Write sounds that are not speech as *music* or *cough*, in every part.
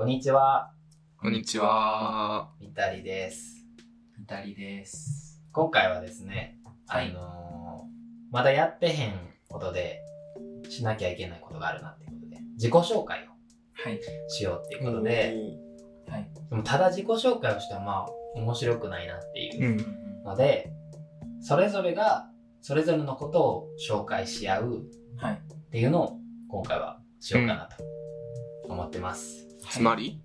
こんにちは、こんにちは。みたりです。イタリです。今回はですね、はいあのーまだやってへんことで、しなきゃいけないことがあるなっていうことで、自己紹介をはい。しようっていうことで、はい。でもただ自己紹介をしてはまあ、面白くないなっていううん。ので、それぞれが、それぞれのことを紹介し合うはい。っていうのを今回はしようかなと思ってます。つまり？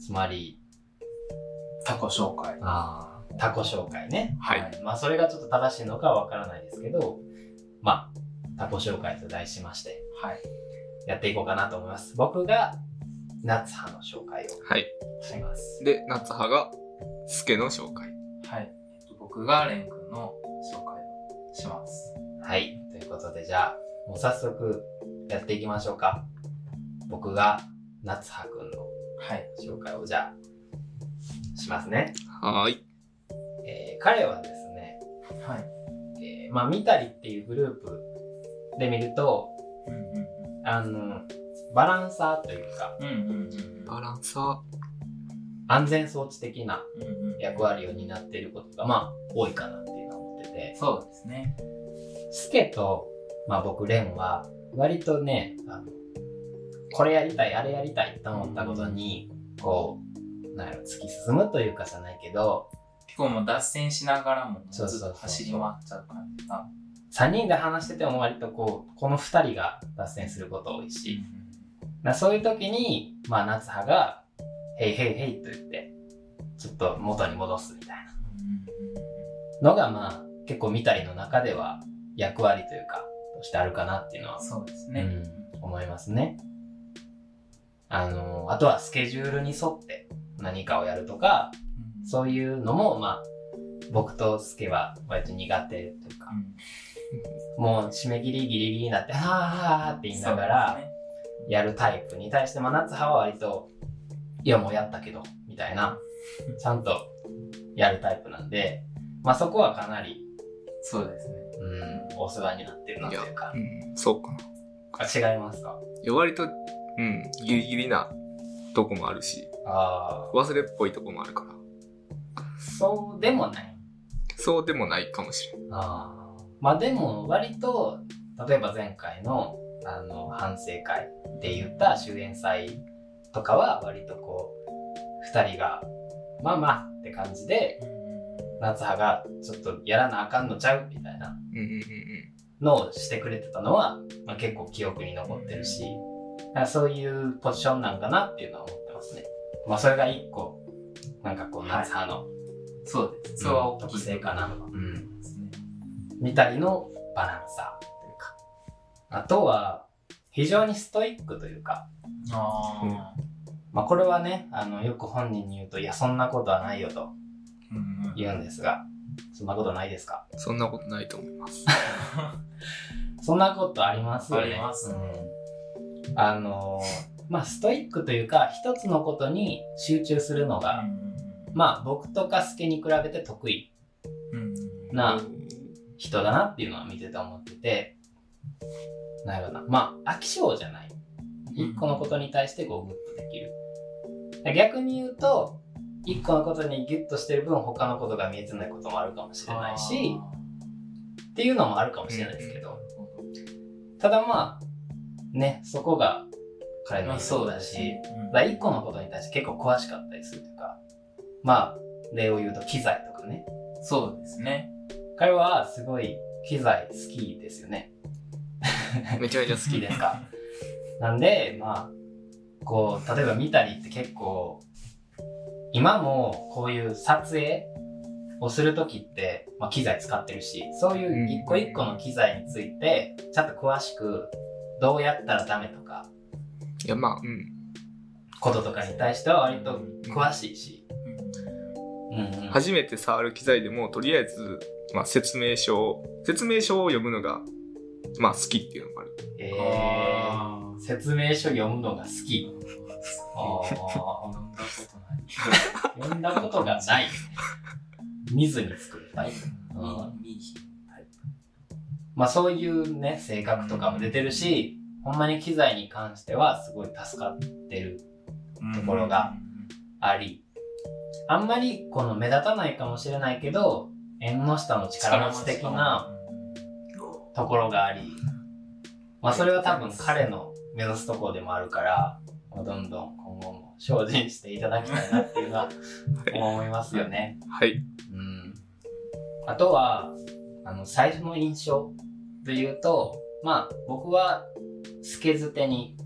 つまり、タコ紹介。あータコ紹介ね。はい。まあそれがちょっと正しいのかはわからないですけど、まあ、タコ紹介と題しまして、はい。やっていこうかなと思います。僕が、夏葉の紹介をはい。します。で、夏葉が、スケの紹介。はい。えっと、僕がレン君の紹介をします。はい。ということで、じゃあ、もう早速、やっていきましょうか。僕が、夏葉くんのはい。紹介を、じゃあ、しますね。はーい。えー彼はですね、はい。えーまあ、見たりっていうグループで見ると、うんうんあの、バランサーというか、うん。うんうんうん。バランサ安全装置的なうんうん。役割を担っていることが、まあ、多いかなっていうのを思ってて、そうですね。スケと、まあ僕、レンは、割とね、あの、これやりたい、あれやりたいと思ったことに、こう、なんやろ、突き進むというかじゃないけど、結構もう脱線しながらもっと走り回っちゃう感じが。3人で話してても割とこう、この2人が脱線すること多いし、なそういう時に、まあ夏葉が、ヘイヘイヘイと言って、ちょっと元に戻すみたいなのが、まあ結構見たりの中では役割というか、としてあるかなっていうのはそうですね。うん、思いますね。あの、あとはスケジュールに沿って何かをやるとか、うんそういうのも、まあ、僕とスケは割と苦手というか、もう締め切りギリギリになって、はぁはぁはぁって言いながらやるタイプに対して、まあ、夏葉は割と、いやもうやったけど、みたいな、ちゃんとやるタイプなんで、まあそこはかなり、そうですね。うん、お世話になってるなというかー。う、ん、そうかな。あ違いますか？いや、割と、うん、ギリギリなとこもあるし、ああ。忘れっぽいとこもあるから。そうでもない。そうでもないかもしれん。ああ。まあでも割と、例えば前回のあの反省会で言った終演祭とかは割とこう、二人が、まあまあって感じで、夏葉がちょっとやらなあかんのちゃうみたいなうんうんうんのをしてくれてたのは、まあ、結構記憶に残ってるし、だからそういうポジションなんかなっていうのは思ってますね。まあそれが一個、なんかこう夏葉のそうです。それは大きい特性かな。ううん。ですね。みたりのバランサーというか。あとは、非常にストイックというか、あまあこれはね、あの、よく本人に言うと、いや、そんなことはないよと言うんですが、そんなことないですか？そんなことないと思います。*laughs* そんなことありますよね。ありますうん。あのーまあストイックというか、一つのことに集中するのが、まあ僕とかスケに比べて得意な人だなっていうのは見てて思ってて、なるほどな。まあ飽き性じゃない。一個のことに対してこうグッとできる。逆に言うと、一個のことにギュッとしてる分他のことが見えてないこともあるかもしれないし、っていうのもあるかもしれないですけど、ただまあ、ね、そこが彼の理想だし、だから一個のことに対して結構詳しかったりするというか、まあ、例を言うと機材とかね。そうですね。彼はすごい機材好きですよね。めちゃめちゃ好きですか。*laughs* なんで、まあ、こう、例えば見たりって結構、今もこういう撮影をするときって、まあ、機材使ってるし、そういう一個一個の機材について、ちゃんと詳しく、どうやったらダメとか、いや、まあ、うん。こととかに対しては割と詳しいし、うんうん。初めて触る機材でも、とりあえず、まあ、説明書を、説明書を読むのが、まあ、好きっていうのもある。えあー、説明書読むのが好き。ああー読んだことがない。見ずに作るタイプ。あ。いい日。まあそういうね、性格とかも出てるし、ほんまに機材に関してはすごい助かってるところがあり、あんまりこの目立たないかもしれないけど、縁の下の力持ち的なところがあり、まあそれは多分彼の目指すところでもあるから、まあどんどん今後も精進していただきたいなっていうのは思いますよね。はい。うん。あとは、あの、最初の印象で言うと、まあ僕はスケズテに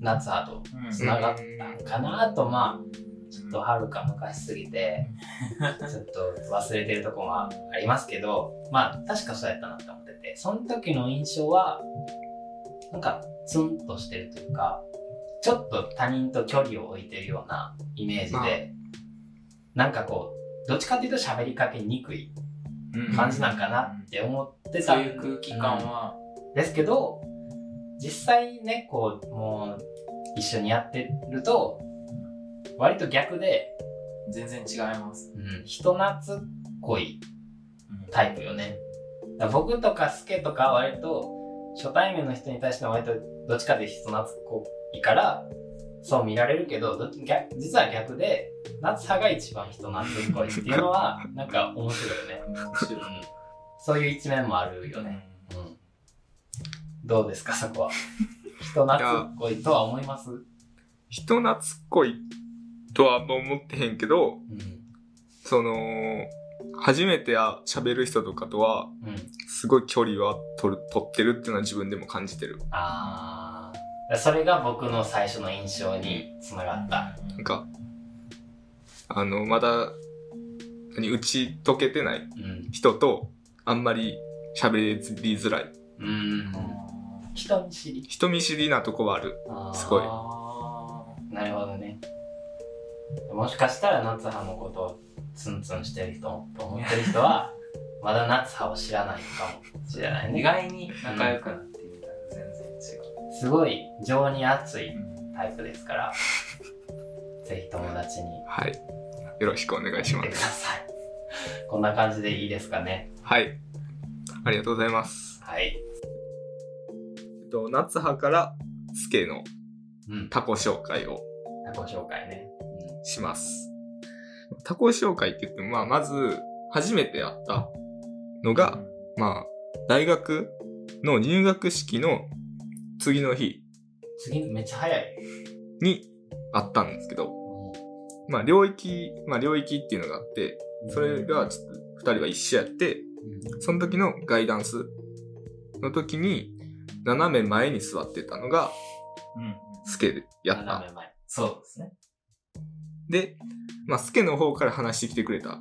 夏葉と繋がったんかなと、まあ、ちょっとはるか昔すぎて、ちょっと忘れてるとこもありますけど、まあ確かそうやったなって思ってて、その時の印象は、なんかツンとしてるというか、ちょっと他人と距離を置いてるようなイメージで、なんかこう、どっちかっていうと喋りかけにくい感じなんかなって思ってたそういう空気感は、ですけど、実際ね、こう、もう、一緒にやってると、割と逆で、全然違います。うん、人懐っこいタイプよね。僕とかスケとかは割と、初対面の人に対しては割とどっちかで人懐っこいから、そう見られるけど、逆実は逆で、夏葉が一番人懐っこいっていうのは、*laughs* なんか面白いよね。そういう一面もあるよね。うん。どうですか、そこは？人懐っこいとは思います？人懐っこいとは思ってへんけど、うん。その、初めてや喋る人とかとは、うん。すごい距離は取る、取ってるっていうのは自分でも感じてる。あー。それが僕の最初の印象につながった。なんか、あの、まだ、何、打ち解けてないうん。人と、あんまり喋りづらい。うん。人見知り。人見知りなとこはある。すごいなるほどね。もしかしたら夏葉のことをツンツンしてる人と思ってる人は、まだ夏葉を知らないのかもしれない意ね。外に仲良くなってみたら全然違すごい情に熱いう。タイプですから、*laughs* ぜひ友達にはい。よろしくお願いし言ってくだます。さい。こんな感じでいいですかね。はい。ありがとうございます。はい。えっと、夏葉からスケのうん。タコ紹介をご紹介ね。します。タコ紹介って言っても、まあ、まず、初めてやったのが、まあ、大学の入学式の次の日次、めっちゃ早い。にあったんですけど、まあ、領域、まあ、領域っていうのがあって、それがちょっと二人は一緒やって、その時のガイダンスの時に、斜め前に座ってたのが、うん。スケでやっ斜た。め前。そうですね。で、まあ、スケの方から話してきてくれた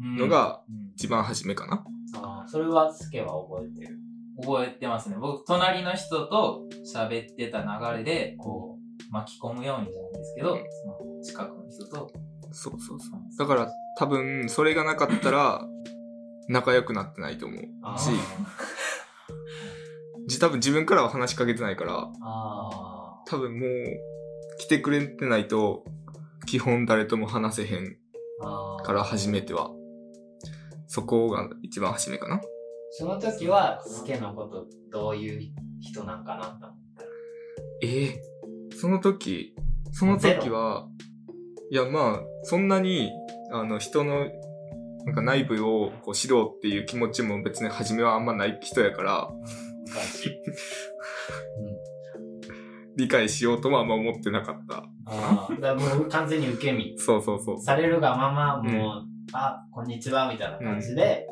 のがうん、一番初めかな。あーそれはスケは覚えてる。覚えてますね。僕、隣の人と喋ってた流れで、こう、巻き込むようにじゃないですけど、うんその近くの人と、そうそうそう。だから、多分、それがなかったら、仲良くなってないと思うし、じ多分自分からは話しかけてないから、あ多分もう、来てくれてないと、基本誰とも話せへん。から初めては。そこが一番初めかな。その時は、スケのことどういう人なんかなと思った。ええその時、その時は、いやまあ、そんなに、あの、人の、なんか内部をこう知ろうっていう気持ちも別に初めはあんまない人やから、理解しようともあんま思ってなかった。ああ、だもう完全に受け身。そうそうそう。されるがまま、もう、あ、こんにちは、みたいな感じで、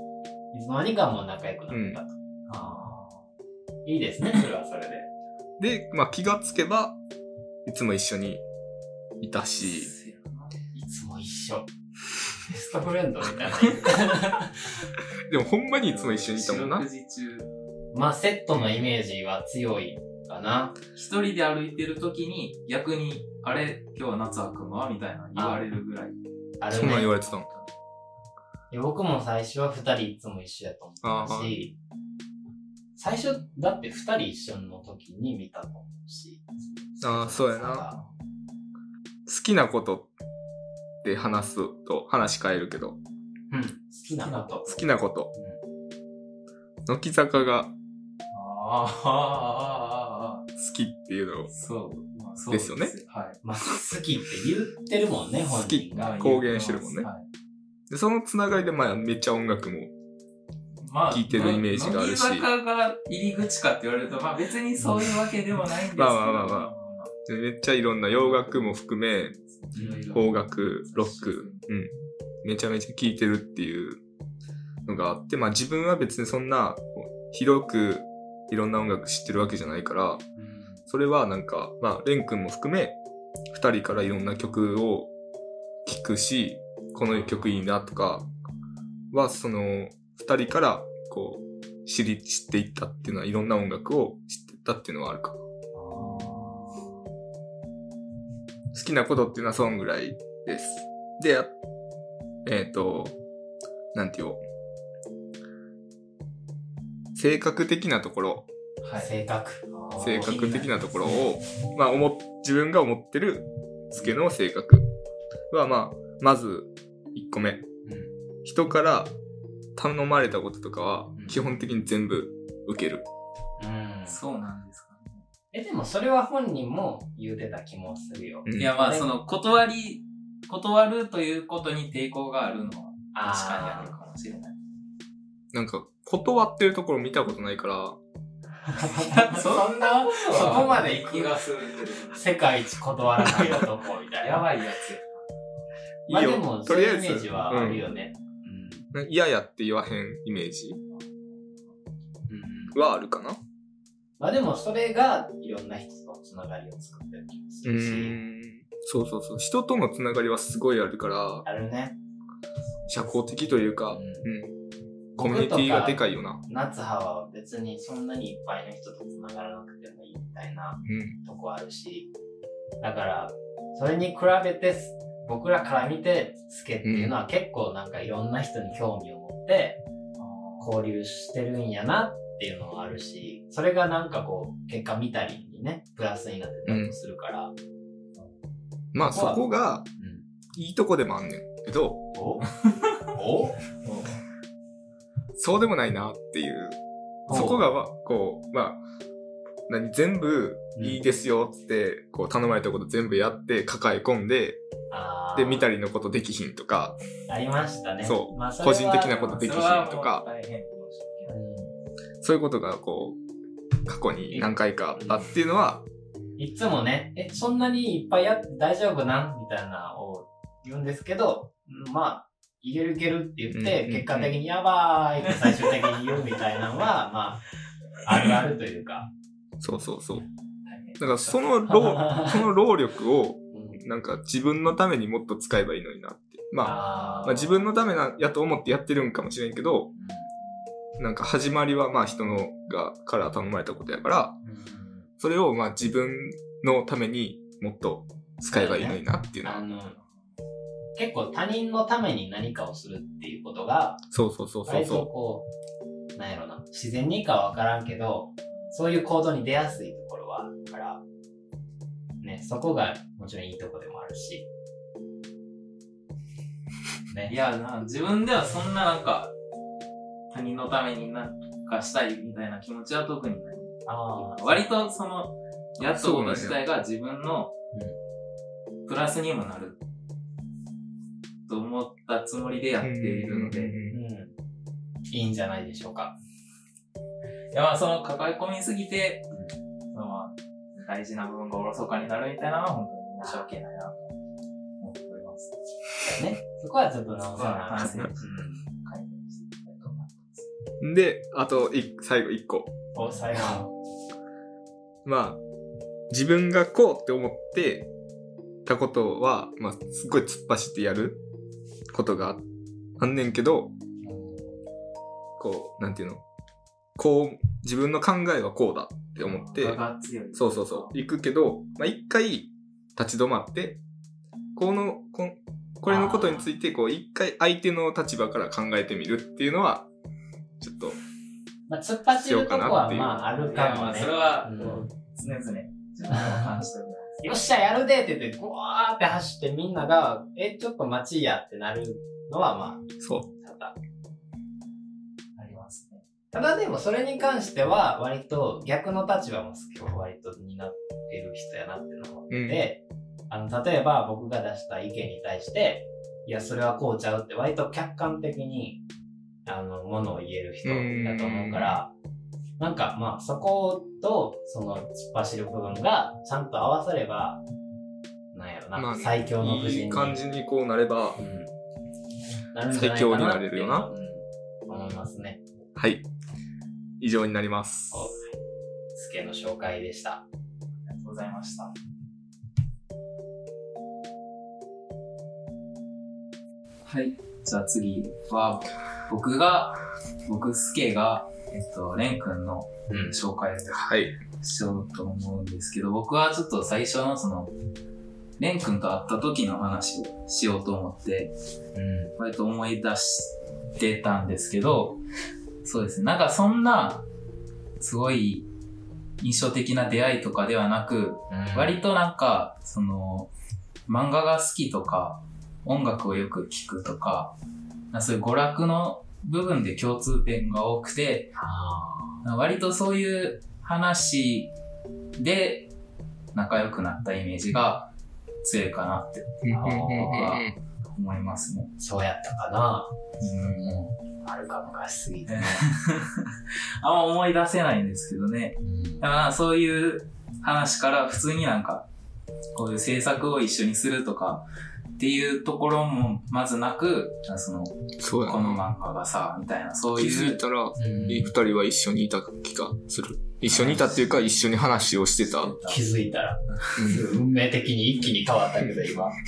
いつの間にかもう仲良くなったと。ああ。いいですね、*laughs* それはそれで。で、まあ気がつけば、いつも一緒にいたし、いつも一緒。ベストフレンドみたいな。*laughs* でもほんまにいつも一緒にいたもんな四。六時中、まあ、セットのイメージは強いかな。一人で歩いてる時に、逆に、あれ、今日は夏葉くんは？みたいな言われるぐらい。あるそんなん言わね。れてたの。いや僕も最初は二人いつも一緒やと思ってたし、最初、だって二人一緒の時に見たと思うし。あーそうやな好きなことって話すと話変えるけど、うん。好きなこと。好きなこと。うん乃木坂が好きっていうのそう。まそうですよねはい。まあ、好きって言ってるもんね、本人が。公言してるもんねはいで、そのつながりで、まあ、めっちゃ音楽も。まあ、聞いてるイメージがあるし乃木坂が入り口かって言われると、まあ別にそういうわけでもないんですけど。まあまあまあまあでめっちゃいろんな洋楽も含め、邦楽、ロック、うん。めちゃめちゃ聴いてるっていうのがあって、まあ自分は別にそんな、広くいろんな音楽知ってるわけじゃないから、うんそれはなんか、まあ、レン君も含め、二人からいろんな曲を聴くし、この曲いいなとかは、その、二人から、こう、知り、知っていったっていうのは、いろんな音楽を知っていったっていうのはあるかな。好きなことっていうのはそんぐらいです。で、あえっ、と、なんて言おう。性格的なところ、はい。性格。性格的なところを、まあ、思っ、自分が思ってるスケの性格は、まあ、まず、1個目。うん人から頼まれたこととかはうん、基本的に全部受ける。うんそうなんですかね。え、でもそれは本人も言うてた気もするよ。うんいや、まあ、ねその、断り、断るということに抵抗があるのは、確かにあるかもしれない。なんか、断ってるところ見たことないから、*laughs* そんな、そこまで行く気がするけ世界一断らない男みたど。いな。やばいやつや。まあでも、そういうとりあえずイメージはあるよね。うん嫌やって言わへんイメージうん。うん。はあるかな？まあでも、それがいろんな人とのつながりを作ってる気もすうるし。ん。そうそうそう。人とのつながりはすごいあるから、あるね。社交的というか、うんうん。コミュニティがでかいよな。夏葉は別にそんなにいっぱいの人とつながらなくてもいいみたいなうん。とこあるし、だから、それに比べて、僕らから見て、スケっていうのは結構なんかいろんな人に興味を持って、交流してるんやなっていうのはあるし、それがなんかこう、結果見たりにね、プラスになってたりとするから、うん。まあそこが、いいとこでもあんねんけど、お？*laughs* お？そうでもないなっていう。そこが、まあこう、まあ、何、全部いいですよって、こう頼まれたこと全部やって抱え込んで、で、見たりのことできひんとか、ありましたね。そう。まあ個人的なことできひんとか。そうい。そうことがこう、過去に何回かあったっていうのは、いつもね、え、そんなにいっぱいやって大丈夫なんみたいなのを言うんですけど、うんまあ、いけるいけるって言って、うん。結果的にやばーいって最終的に言うみたいなのは、まあ、あるあるというか。そうそうそう。だからその労、*laughs* その労力を、うん。なんか自分のためにもっと使えばいいのになって。まあ、まあ自分のためな、やと思ってやってるんかもしれんけど、なんか始まりはまあ人のが、から頼まれたことやから、それをまあ自分のためにもっと使えばいいのになっていうのは。結構他人のために何かをするっていうことが、そうそうそうそうそこう、なんやろな、自然にかはわからんけど、そういう行動に出やすいところはあるから、ね、そこがもちろんいいとこでもあるし。ね。いやな、自分ではそんななんか、他人のためになんかしたいみたいな気持ちは特にない。ああ、割とその、やったこと自体が自分のプラスにもなると思ったつもりでやっているので。いいんじゃないでしょうか。いやまあその抱え込みすぎて、そのまあ大事な部分がおろそかになるみたいなのは本当に申し訳ないなと思っております。ね。そこはちょっと直そこはさな反省してうん改善していきたいと思います。で、あとい、最後一個。お、最後。まあ、自分がこうって思ってたことは、まあ、すっごい突っ走ってやることがあんねんけど、こう、なんていうの？こう、自分の考えはこうだって思って。そうそうそう、行くけど、まあ、一回立ち止まって、この、こんこれのことについて、こう、一回相手の立場から考えてみるっていうのは、ちょっと、まあ、突っ走るとこは、必要かなっていうまあ、あるかもね。まあそれはうん常々感じております。よっしゃ、やるでって言って、ぐわーって走ってみんなが、え、ちょっと待ちやってなるのは、まそう。あ、ただ。ただでも、それに関しては、割と逆の立場も今日割と担っ得る人やなっていうのを思ってて、あの、例えば僕が出した意見に対して、いや、それはこうちゃうって割と客観的に、あの、ものを言える人だと思うから、なんかまあそこと、その突っ走る部分がちゃんと合わされば、なんやろな、まあ最強の布陣に。いい感じにこうなれば、うん。なるんじゃないかな最強になれるよなうん思いますね。はい。以上になります。おスケの紹介でした。ありがとうございました。はい。じゃあ次は、僕が、僕、スケが、えっと、レン君のうん。紹介をはい。しようと思うんですけど、僕はちょっと最初のその、レン君と会った時の話をしようと思って、うん。割と思い出してたんですけど、そうですね。なんかそんな、すごい印象的な出会いとかではなく、割となんか、その、漫画が好きとか、音楽をよく聴くとか、そういう娯楽の部分で共通点が多くて、あ割とそういう話で仲良くなったイメージが強いかなって思いますね。ーそうやったかな。うんあるか昔すぎて。*laughs* あんま思い出せないんですけどね。うんだからそういう話から普通になんか、こういう制作を一緒にするとかっていうところもまずなく、その、そうやこのな。漫画がさ、みたいな、そう気いう、づいたら、うん二人は一緒にいた気がする。一緒にいたっていうか、一緒に話をしてた。気づいたら、うん運命的に一気に変わったけど、今。*laughs*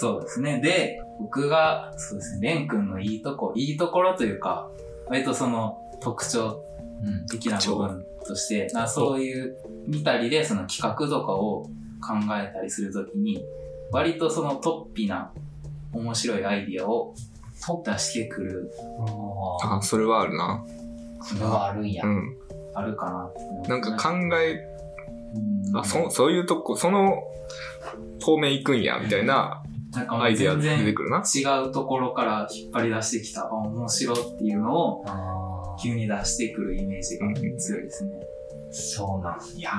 そうですね。で、僕が、そうですね、レン君のいいとこ、いいところというか、割とその特徴うん。的な部分として、なそういう見たりでその企画とかを考えたりするときに、割とそのトッピな面白いアイディアを出してくる、ああ、それはあるな。あ、それはあるんや。うん。あるかななんか考え、うんあ、そ、そういうとこ、その方面行くんや、みたいななんかもうアイデア全然出てくるな。違うところから引っ張り出してきた、あ、面白っていうのを急に出してくるイメージが強いですね。そうなんや。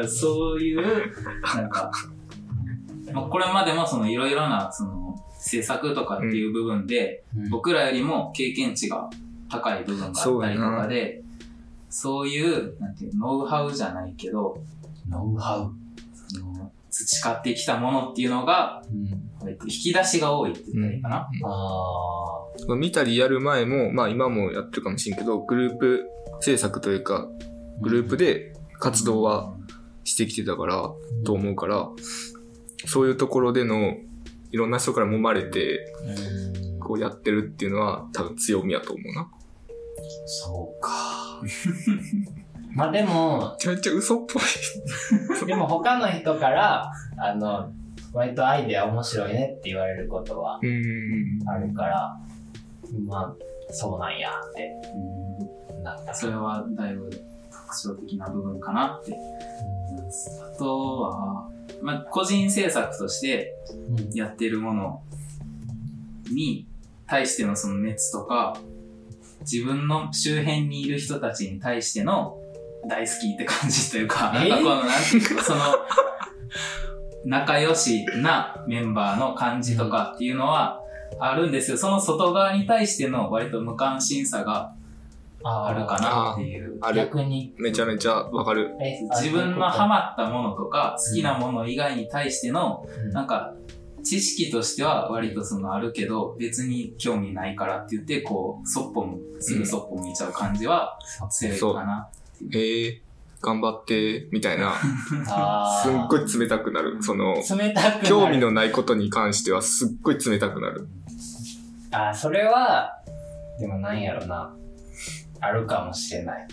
*laughs* そういう、なんか、まあ、これまでもそのいろいろなその制作とかっていう部分で、僕らよりも経験値が高い部分があったりとかで、そういう、なんていう、ノウハウじゃないけど、ノウハウ。培ってきたものっていうのが、うん。引き出しが多いって言ったらいいかな？ああ。見たりやる前も、まあ今もやってるかもしれんけど、グループ制作というか、グループで活動はしてきてたから、と思うから、そういうところでの、いろんな人から揉まれて、うん。こうやってるっていうのは多分強みやと思うな。そうか。*laughs* まあでも、めちゃめちゃ嘘っぽい。*laughs* でも他の人から、あの、割とアイデア面白いねって言われることはうん。あるから、まあ、そうなんやってなったそれはだいぶ特徴的な部分かなって。あとは、まあ、個人制作としてうんやってるものに対してのその熱とか、自分の周辺にいる人たちに対しての大好きって感じというか、なんえーかこの、なんていうの、その、仲良しなメンバーの感じとかっていうのはあるんですよ。その外側に対しての割と無関心さがあるかなっていう。ある。逆に、めちゃめちゃわかる。え自分のハママったものとか好きなもの以外に対しての、なんか、知識としては割とそのあるけど、別に興味ないからって言って、こう、そっぽむ、すぐそっぽ向いちゃう感じは強いかな。ええ頑張って、みたいな。*laughs* あすっごいい冷たくなる。その、冷たくなる。興味のないことに関してはすっごい冷たくなる。あーそれは、でもなんやろな。あるかもしれない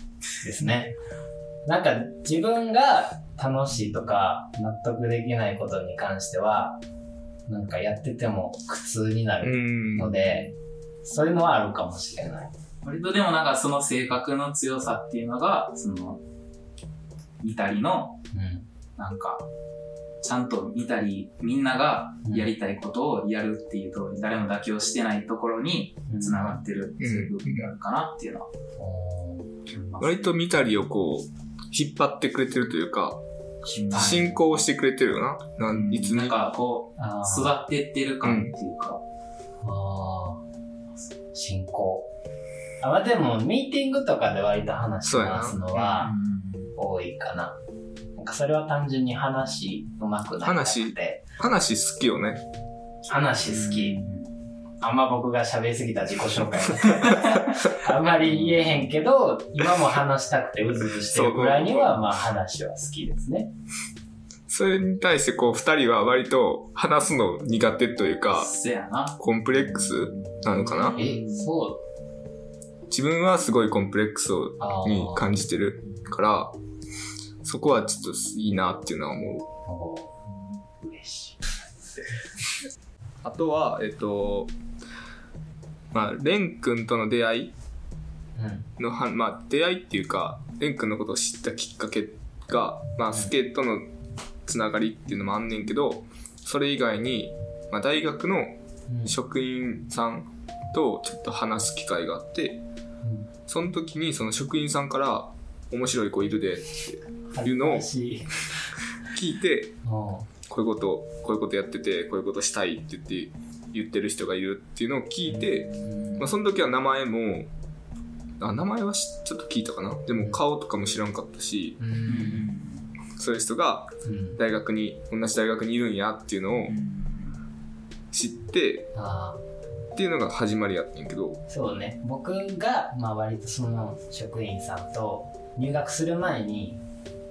ですね。なんか自分が楽しいとか納得できないことに関しては、なんかやってても苦痛になうるん。ので、そういうのはあるかもしれない。割とでもなんかその性格の強さっていうのが、その、見たりの、うん。なんか、ちゃんと見たり、みんながやりたいことをやるっていうと、誰も妥協してないところに繋がってるっていう部分があるかなっていうのは。割と見たりをこう、引っ張ってくれてるというか、進進行してくれてるよな。なんいつに。なんかこう、あ育ってってる感っていうか。あー進行。あ、まあでも、ミーティングとかで割と話しそうやな回すのは多いかな。なんかそれは単純に話うまくなくて。話好きよね。話好き。あんま僕が喋りすぎた自己紹介 *laughs* あんまり言えへんけど、今も話したくてうずうずしてるぐらいには、まあ話は好きですね。それに対してこう二人は割と話すの苦手というか。コンプレックスなのかなえ、そ自分はすごいコンプレックスをに感じてるから、そこはちょっといいなっていうのは思う。あとは、えっと、まあ、レン君との出会いうん。のは、まあ、出会いっていうか、レン君のことを知ったきっかけが、まあ、スケとのつながりっていうのもあんねんけど、それ以外に、まあ、大学のうん職員さんとちょっと話す機会があって、その時にその職員さんから、面白い子いるでっていうのを聞いて、おこういうこと、こういうことやってて、こういうことしたいって言って、言ってる人がいるっていうのを聞いて、ーまあ、その時は名前も、あ、名前はしちょっと聞いたかな？でも顔とかも知らんかったし。そういう人がうん。大学に、同じ大学にいるんやっていうのを知って、あっていうのが始まりやってんけど、ーそうね。僕が、まあ割とその職員さんと入学する前に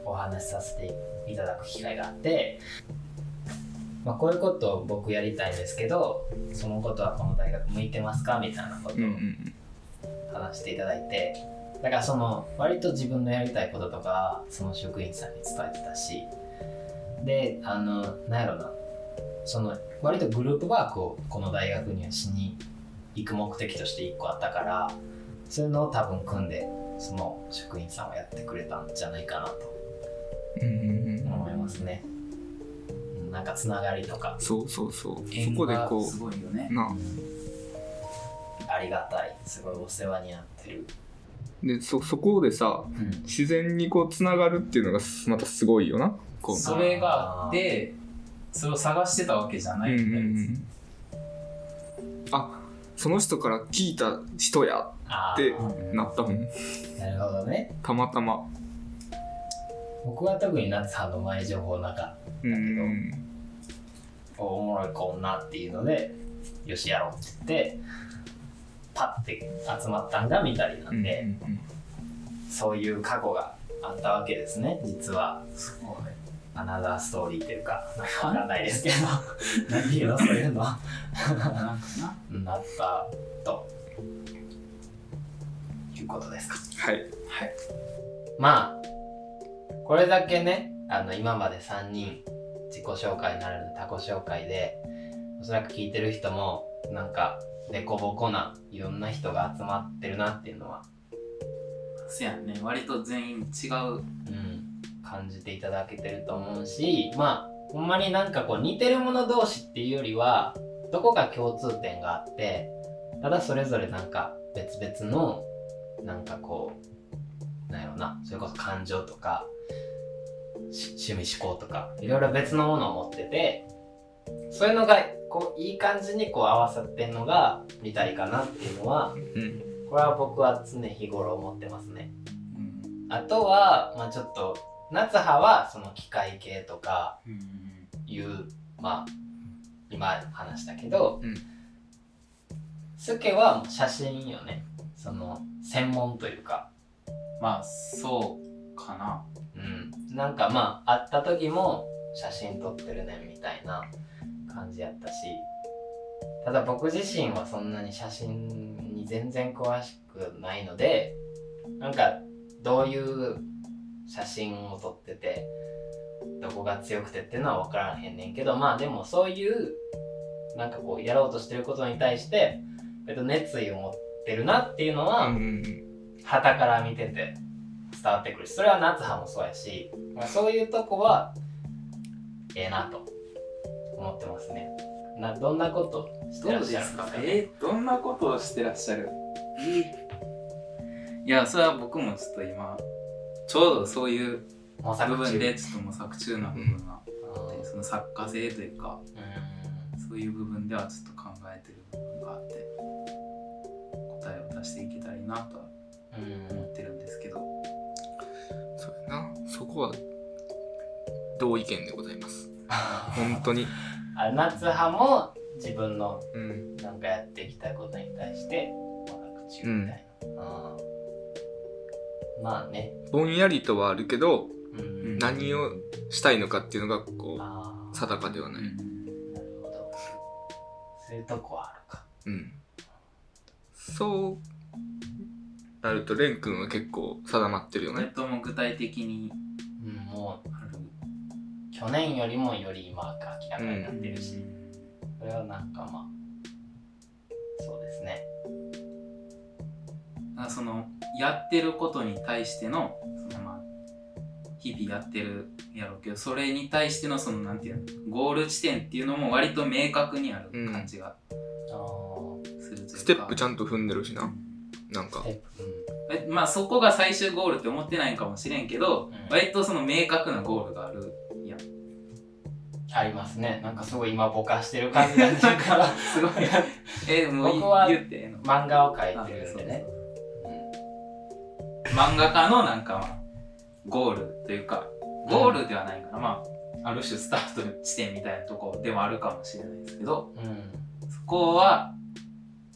お話しさせていただく機会があって、まあこういうことを僕やりたいんですけど、そのことはこの大学向いてますかみたいなことを話していただいて、だからその割と自分のやりたいこととかその職員さんに伝えてたしであのなんやろなその割とグループワークをこの大学にはしに行く目的として1個あったからそういうのを多分組んでその職員さんはやってくれたんじゃないかなと思いますね、うんなんかつながりとか、そうそうそう。そこでこすごいよね。う、。なうんありがたい。すごいお世話になってる、で、そ、そこでさ、うん。自然にこう、つながるっていうのがまたすごいよな。それがあって、それを探してたわけじゃないうんうんよね。うんあ、その人から聞いた人やあでーなったもん。なるほどねたまたま。僕は特に夏葉の前情報なかっうん。たおもろい子女っていうのでよしやろうって言ってパッて集まったんが見たりなんで、そういう過去があったわけですね実はすごい。アナザーストーリーっていうかなんかわかんないですけど。何ていうの？そういうの。なんかな。なったと。いうことですか。はい。まあこれだけねあの今まで3人自己紹介ならぬ他己紹介でおそらく聞いてる人もなんか凸凹ないろんな人が集まってるなっていうのは、そやね。割と全員違う。うん、感じていただけてると思うしまあほんまになんかこう似てる者同士っていうよりはどこか共通点があってただそれぞれなんか別々のなんかこうなんやろなそれこそ感情とかし趣味思考とかいろいろ別のものを持っててそういうのがこういい感じにこう合わさってんのが見たいかなっていうのはうん。これは僕は常日頃思ってますね。うん。あとは、まあちょっと、夏葉はその機械系とかうん。いう、まあ、今話したけど、うんスケは写真よね。その、専門というか、まあ、そうかな。うん。なんかまあ、会った時も写真撮ってるねみたいな感じやったし、ただ僕自身はそんなに写真に全然詳しくないので、なんかどういう写真を撮ってて、どこが強くてっていうのは分からへんねんけど、まあでもそういう、なんかこうやろうとしてることに対して、えっと、熱意を持ってるなっていうのは、うん。旗から見てて伝わってくるしそれは夏葉もそうやし、まあ、そういうとこはええなと思ってますね。などんなことしてらっしゃるかね？えー、どんなことをしてらっしゃる？いや、それは僕もちょっと今、ちょうどそういう部分でちょっと模索中な部分があって、うんその作家性というかうんそういう部分ではちょっと考えてる部分があって答えを出していけたらいいなとはうん思ってるんですけど、そうやな。そこは、同意見でございます。*laughs* 本当に。あ夏派も自分のうん。なんかやってきたことに対して模索中みたいな、うんまあね、ぼんやりとはあるけど、うん。何をしたいのかっていうのが、こあう、定かではない。あなるほど。そういうとこはあるか。うん。そうなると、レン君は結構定まってるよね。それとも具体的に。うんもう去年よりもより今が明らかになってるし、うん。それはなんかまあそうですね。だからそのやってることに対してのそのまあ日々やってるやろうけどそれに対してのそのなんていうのゴール地点っていうのも割と明確にある感じがするというか、ステップちゃんと踏んでるしな。なんか。ス。テップえまあそこが最終ゴールって思ってないんかもしれんけど、うん。割とその明確なゴールがあるやん。ありますね。なんかすごい今ぼかしてる感じがするから。*laughs* すごい。えもう僕は言ってええの？漫画を描いあてるんでね漫画家のなんかまあゴールというかゴールではないかな、まあある種スタート地点みたいなところでもあるかもしれないですけどそこは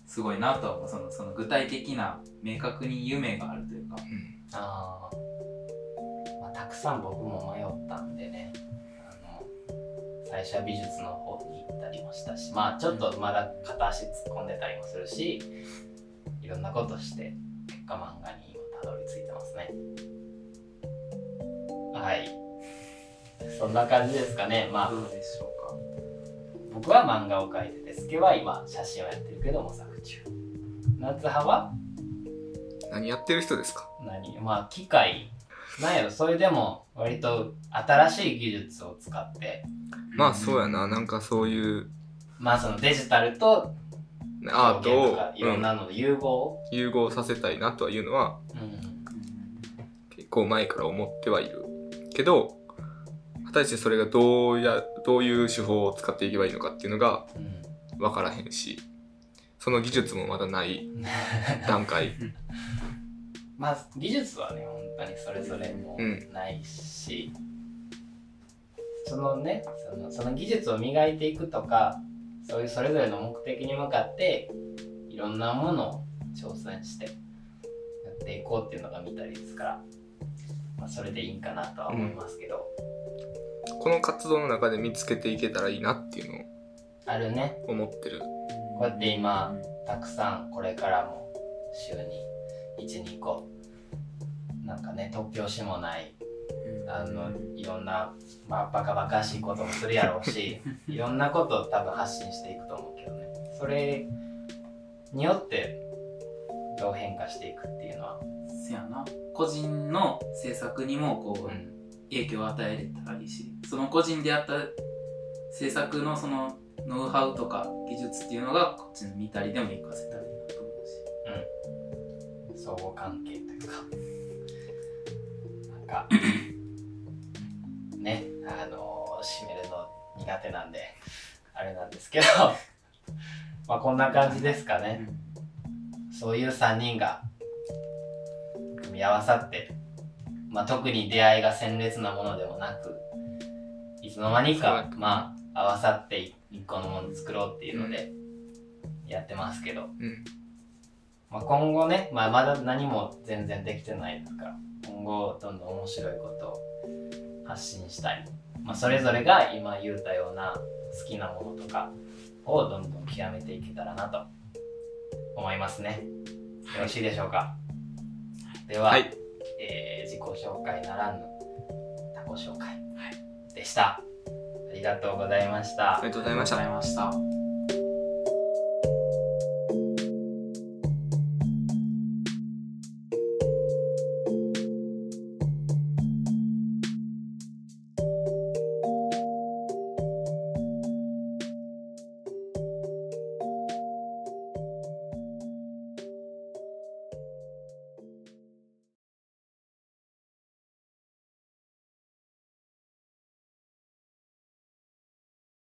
すごいなとは思うそのその具体的な明確に夢があるというか。うん。あー、まあたくさん僕も迷ったんでね。あの最初は美術の方に行ったりもしたしまあちょっとまだ片足突っ込んでたりもするしいろんなことして結果漫画に今たどり着いてますね。はい。そんな感じですかね。まあどうでしょうか。僕は漫画を描いててスケは今写真をやってるけど模索中。夏派は？何やってる人ですか？何？まあ機械。なんやろ。それでも割と新しい技術を使って。まあそうやな。なんかそういう。まあそのデジタルとアートをいろんなのの融合、うん融合させたいなとはいうのはうん結構前から思ってはいる。けど、果たしてそれがどうや、どういう手法を使っていけばいいのかっていうのがうん分からへんし、その技術もまだない段階。*laughs* まあ技術はね本当にそれぞれもうんないし、そのねそのその技術を磨いていくとかそういうそれぞれの目的に向かっていろんなものを挑戦してやっていこうっていうのが見たりですから、まあ、それでいいんかなとは思いますけど、この活動の中で見つけていけたらいいなっていうのをあるね。思ってる。こうやって今たくさんこれからも週に12個なんかね突拍子もないあのいろんな、まあ、バカバカしいこともするやろうし *laughs* いろんなことを多分発信していくと思うけどね。それによってどう変化していくっていうのは、せやな。個人の制作にもこう、うん。影響を与えれたらいいしその個人でやった制作のそのノウハウとか技術っていうのがこっちの見たりでも活かせたらいいなと思うし。相互関係というか。なんかねあの締めるの苦手なんであれなんですけど。*laughs* まあこんな感じですかね。そういう3人が組み合わさって、まあ、特に出会いが鮮烈なものでもなくいつの間にかまあ合わさって一個のもの作ろうっていうのでやってますけど、うん。まあ、今後ね、まあ、まだ何も全然できてないですから今後どんどん面白いことを発信したり、まあ、それぞれが今言うたような好きなものとかをどんどん極めていけたらなと思いますね。よろしいでしょうか？では、はい。えー自己紹介ならぬ他己紹介でした。ありがとうございました。ありがとうございました